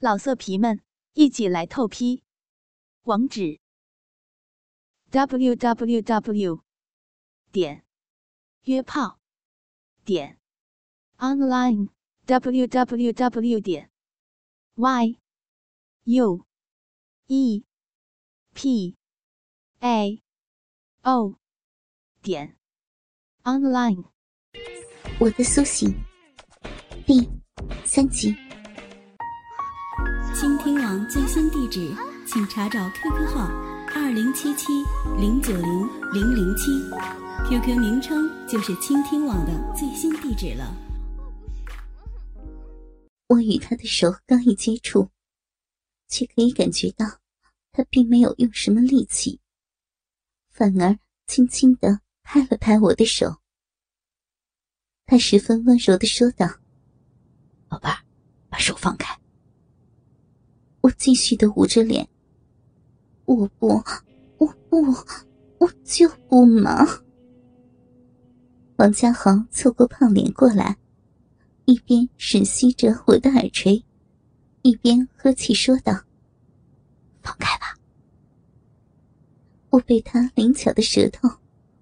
老色皮们，一起来透批！网址：w w w 点约炮点 online w w w 点 y u e p a o 点 online。我的苏醒第三集。最新地址，请查找 QQ 号二零七七零九零零零七，QQ 名称就是倾听网的最新地址了。我与他的手刚一接触，却可以感觉到他并没有用什么力气，反而轻轻的拍了拍我的手。他十分温柔的说道：“宝贝儿，把手放开。”继续的捂着脸，我不，我不，我就不嘛！王家豪凑过胖脸过来，一边吮吸着我的耳垂，一边呵气说道：“放开吧。”我被他灵巧的舌头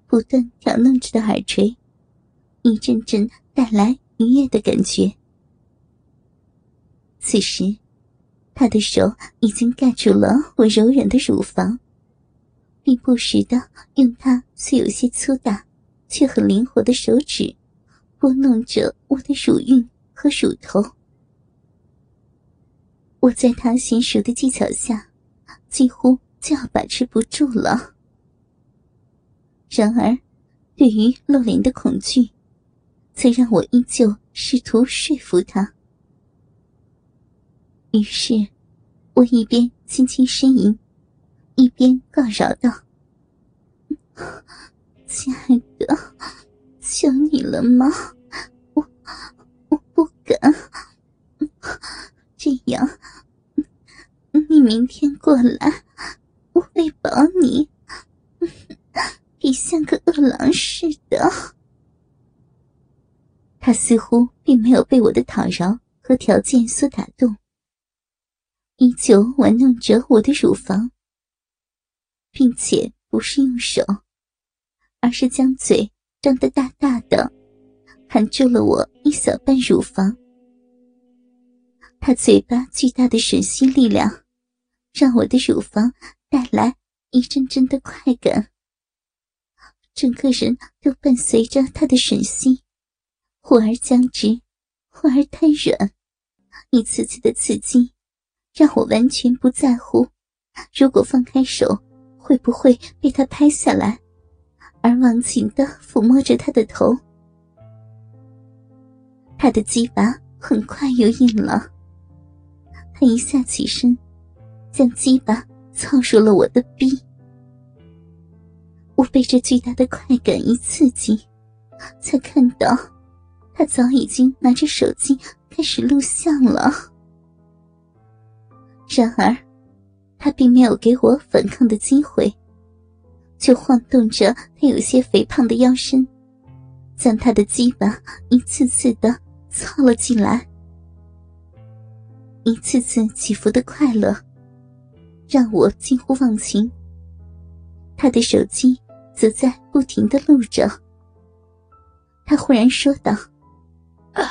不断挑弄着的耳垂，一阵阵带来愉悦的感觉。此时。他的手已经盖住了我柔软的乳房，并不时的用他虽有些粗大，却很灵活的手指拨弄着我的乳晕和乳头。我在他娴熟的技巧下，几乎就要把持不住了。然而，对于露脸的恐惧，则让我依旧试图说服他。于是，我一边轻轻呻吟，一边告饶道：“亲爱的，求你了吗？我我不敢。这样，你明天过来，我喂饱你，比像个饿狼似的。”他似乎并没有被我的讨饶和条件所打动。依旧玩弄着我的乳房，并且不是用手，而是将嘴张得大大的，含住了我一小半乳房。他嘴巴巨大的吮吸力量，让我的乳房带来一阵阵的快感。整个人都伴随着他的吮吸，忽而僵直，忽而瘫软，一次次的刺激。让我完全不在乎，如果放开手，会不会被他拍下来？而忘情的抚摸着他的头，他的鸡巴很快又硬了。他一下起身，将鸡巴操入了我的逼。我被这巨大的快感一刺激，才看到他早已经拿着手机开始录像了。然而，他并没有给我反抗的机会，就晃动着他有些肥胖的腰身，将他的鸡巴一次次的操了进来。一次次起伏的快乐，让我近乎忘情。他的手机则在不停的录着。他忽然说道：“啊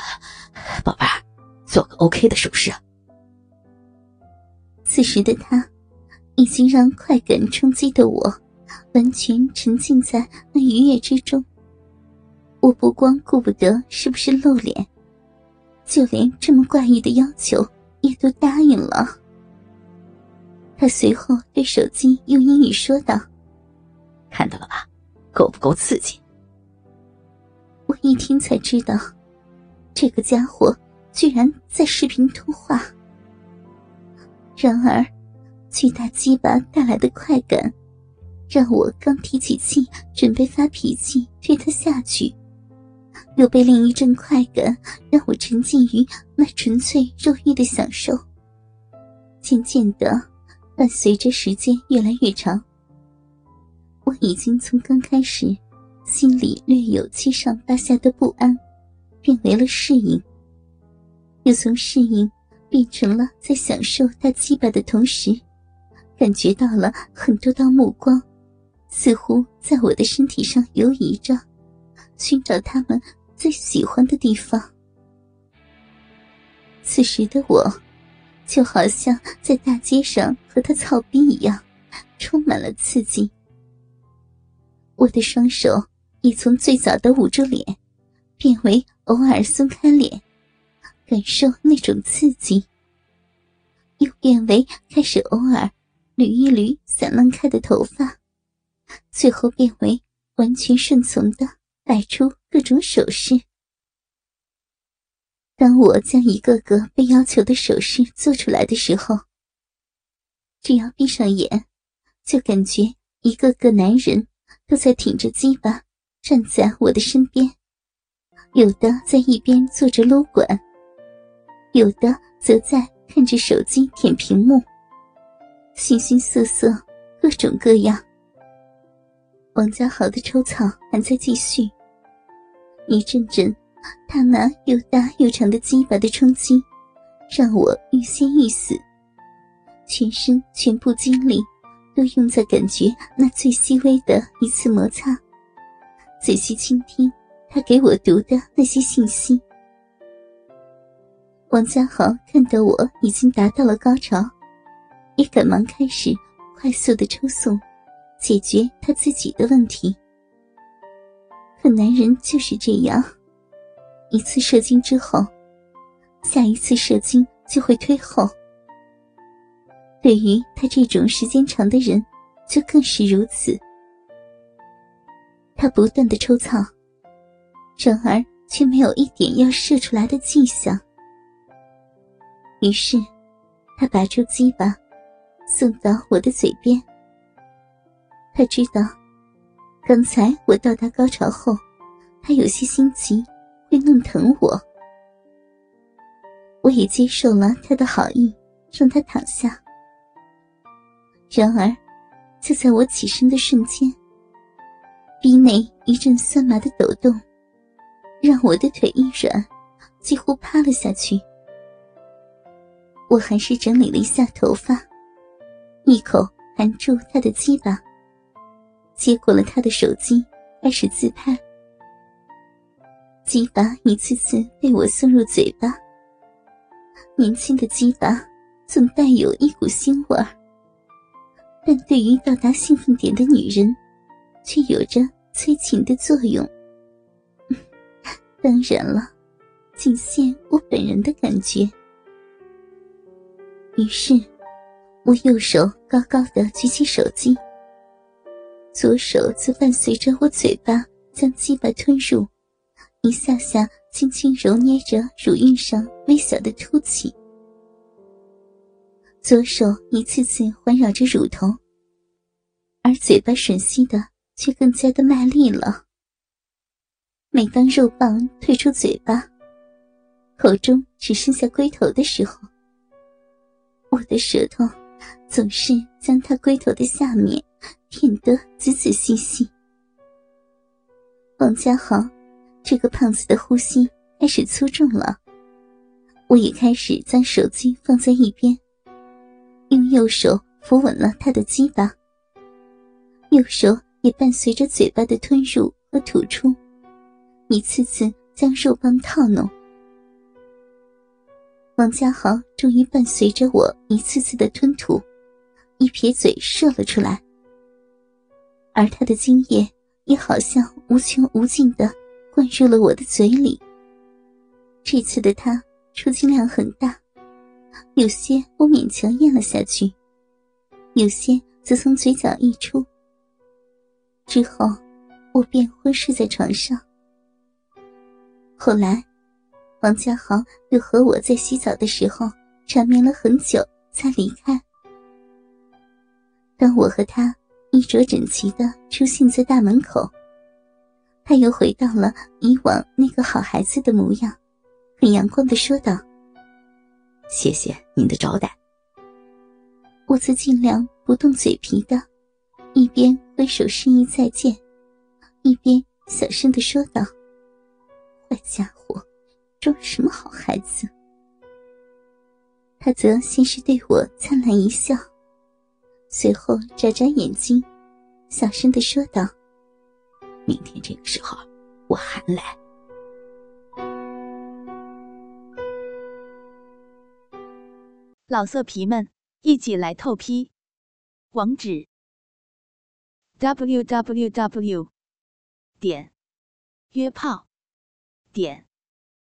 宝贝儿，做个 OK 的手势。”此时的他，已经让快感冲击的我，完全沉浸在那愉悦之中。我不光顾不得是不是露脸，就连这么怪异的要求也都答应了。他随后对手机用英语说道：“看到了吧，够不够刺激？”我一听才知道，这个家伙居然在视频通话。然而，巨大鸡巴带来的快感，让我刚提起气准备发脾气推他下去，又被另一阵快感让我沉浸于那纯粹肉欲的享受。渐渐的，伴随着时间越来越长，我已经从刚开始心里略有七上八下的不安，变为了适应，又从适应。变成了在享受他鸡巴的同时，感觉到了很多道目光，似乎在我的身体上游移着，寻找他们最喜欢的地方。此时的我，就好像在大街上和他操逼一样，充满了刺激。我的双手已从最早的捂住脸，变为偶尔松开脸。感受那种刺激，又变为开始偶尔捋一捋散乱开的头发，最后变为完全顺从的摆出各种手势。当我将一个个被要求的手势做出来的时候，只要闭上眼，就感觉一个个男人都在挺着鸡巴站在我的身边，有的在一边做着撸管。有的则在看着手机舔屏幕，形形色色，各种各样。王家豪的抽草还在继续，一阵阵他那又大又长的鸡巴的冲击，让我欲仙欲死，全身全部精力都用在感觉那最细微的一次摩擦，仔细倾听他给我读的那些信息。王家豪看到我已经达到了高潮，也赶忙开始快速的抽送，解决他自己的问题。可男人就是这样，一次射精之后，下一次射精就会推后。对于他这种时间长的人，就更是如此。他不断的抽草，然而却没有一点要射出来的迹象。于是，他拔出鸡巴，送到我的嘴边。他知道，刚才我到达高潮后，他有些心急，会弄疼我。我也接受了他的好意，让他躺下。然而，就在我起身的瞬间，鼻内一阵酸麻的抖动，让我的腿一软，几乎趴了下去。我还是整理了一下头发，一口含住他的鸡巴，接过了他的手机，开始自拍。鸡巴一次次被我送入嘴巴，年轻的鸡巴总带有一股腥味儿，但对于到达兴奋点的女人，却有着催情的作用。当然了，仅限我本人的感觉。于是，我右手高高的举起手机，左手则伴随着我嘴巴将鸡巴吞入，一下下轻轻揉捏着乳晕上微小的凸起。左手一次次环绕着乳头，而嘴巴吮吸的却更加的卖力了。每当肉棒退出嘴巴，口中只剩下龟头的时候。我的舌头总是将他龟头的下面舔得仔仔细细。王家豪这个胖子的呼吸开始粗重了，我也开始将手机放在一边，用右手扶稳了他的鸡巴，右手也伴随着嘴巴的吞入和吐出，一次次将肉棒套弄。王家豪终于伴随着我一次次的吞吐，一撇嘴射了出来，而他的精液也好像无穷无尽的灌入了我的嘴里。这次的他出精量很大，有些我勉强咽了下去，有些则从嘴角溢出。之后，我便昏睡在床上。后来。王家豪又和我在洗澡的时候缠绵了很久，才离开。当我和他衣着整齐的出现在大门口，他又回到了以往那个好孩子的模样，很阳光的说道：“谢谢您的招待。”我则尽量不动嘴皮的，一边挥手示意再见，一边小声的说道：“坏家伙。”装什么好孩子？他则先是对我灿烂一笑，随后眨眨眼睛，小声的说道：“明天这个时候，我还来。”老色皮们，一起来透批！网址：w w w 点约炮点